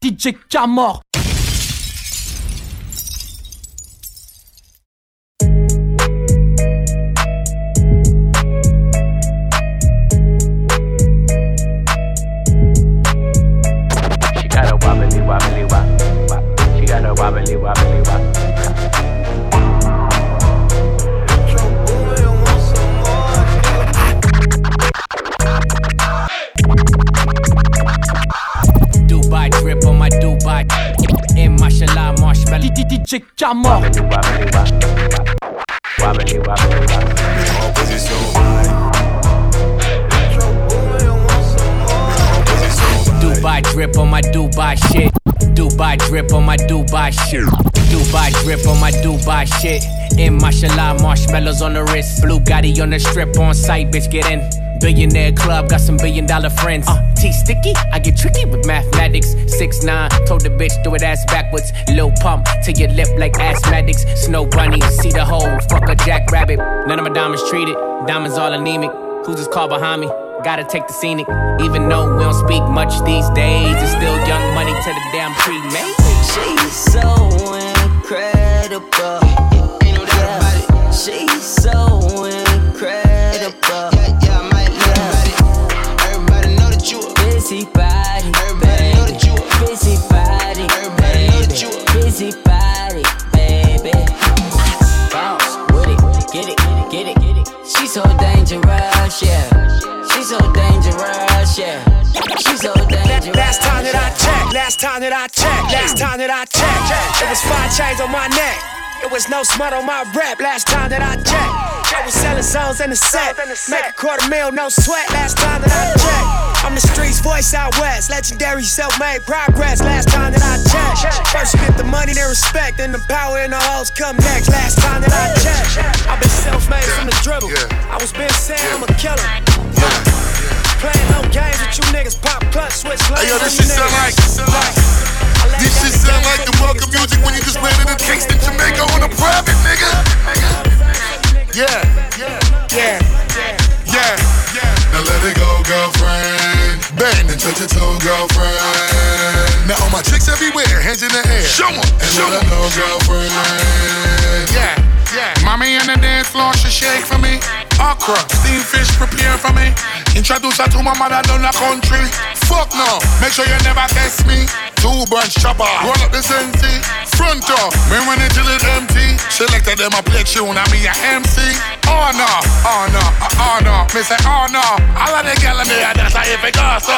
DJ K-More. She got a wobbly wobbly wop. She got a wobbly wobbly wop. DJ. Dubai drip on my Dubai shit. Dubai drip on my Dubai shit. Dubai drip on my Dubai shit. In my mashallah marshmallows on the wrist. Blue Gotti on the strip on site, bitch get in. Billionaire club, got some billion dollar friends. Uh, T sticky, I get tricky with mathematics. Six nine, told the bitch do it ass backwards. Lil pump to your lip like asthmatics. Snow bunny, see the hole, fuck a jackrabbit. None of my diamonds treated, diamonds all anemic. Who's this car behind me? Gotta take the scenic. Even though we don't speak much these days, it's still young money to the damn pre-made. She's so incredible. Yeah. She's busy body, baby. Bounce with it, get it, get it, get it. She's so dangerous, yeah. She's so dangerous, yeah. She's so dangerous. Last time that I checked, last time that I checked, last time that I checked, it was five chains on my neck. It was no smut on my rap last time that I checked. I was selling songs in the set. Make a quarter mil, no sweat last time that I checked. I'm the streets voice out west. Legendary self made progress last time that I checked. First you get the money, then respect. Then the power and the hoes come next last time that I checked. I've been self made from the dribble. I was been saying I'm a killer. Playing no games with you niggas, pop clutch, switch lanes. Hey, yo, this shit sound like- This shit sound like the welcome music when you just landed in Kingston, Jamaica on a private, nigga. Yeah, And your toe, girlfriend. Now all my chicks everywhere, hands in the air. Show 'em, and show 'em know, girlfriend. Yeah, yeah. Mommy on the dance floor, she shake for me. Okra, steamed fish, prepare for me. Introduce her to my mother down the country. Fuck no, make sure you never test me. Two bunch chopper, roll up the sensei. Front door, me run it till it empty. Selected them a play tune, and me a MC. Oh no, oh no, oh no. Me say oh no. All of the gal in there, that's how if it goes so.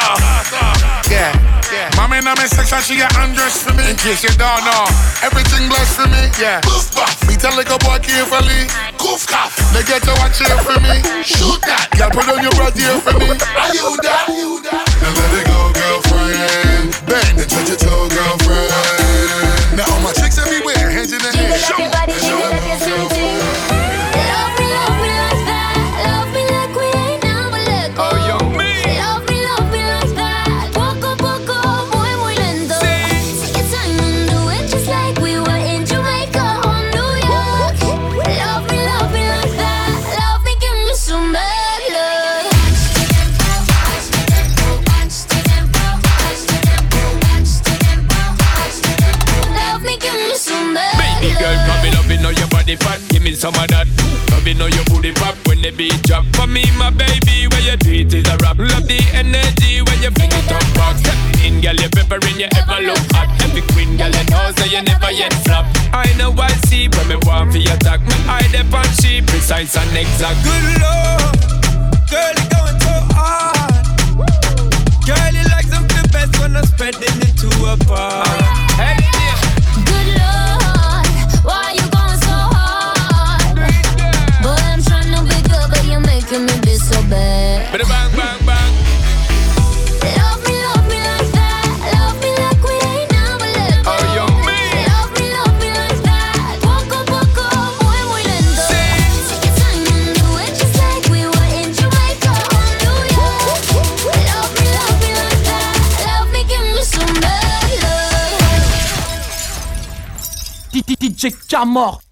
Yeah, yeah. Mommy in my section, she a undress for me. In case you don't know, everything blessed for me. Yeah. Goof buff. Me tell like a boy carefully. Goof cough. They get to watch here for me. Shoot that. Girl, put on your bra here for me. Are? You that? Some of that. Love it, know your booty pop when the beat drop. For me, my baby, when you do it is a rap. Love the energy when you fling it up. Step in, girl, you peppering, you ever look hot. Every queen, girl, you know, so you never yet flop. I know I see when me want for your attack. Me eye dep on she precise and exact. Good lord, girl, you going so hard. Girl, you like something best when I'm spreading it to a making me be so bad. Bada bang, bang, bang. Love me, love me like that. Love me like we ain't never let go. Oh, yo, me. Love me, love me like that. Poco, poco, muy, muy lento. Take your time and do it just like we were in Jamaica or New York. Love me, love me like that. Love me, give me some bad love. DJ K-More.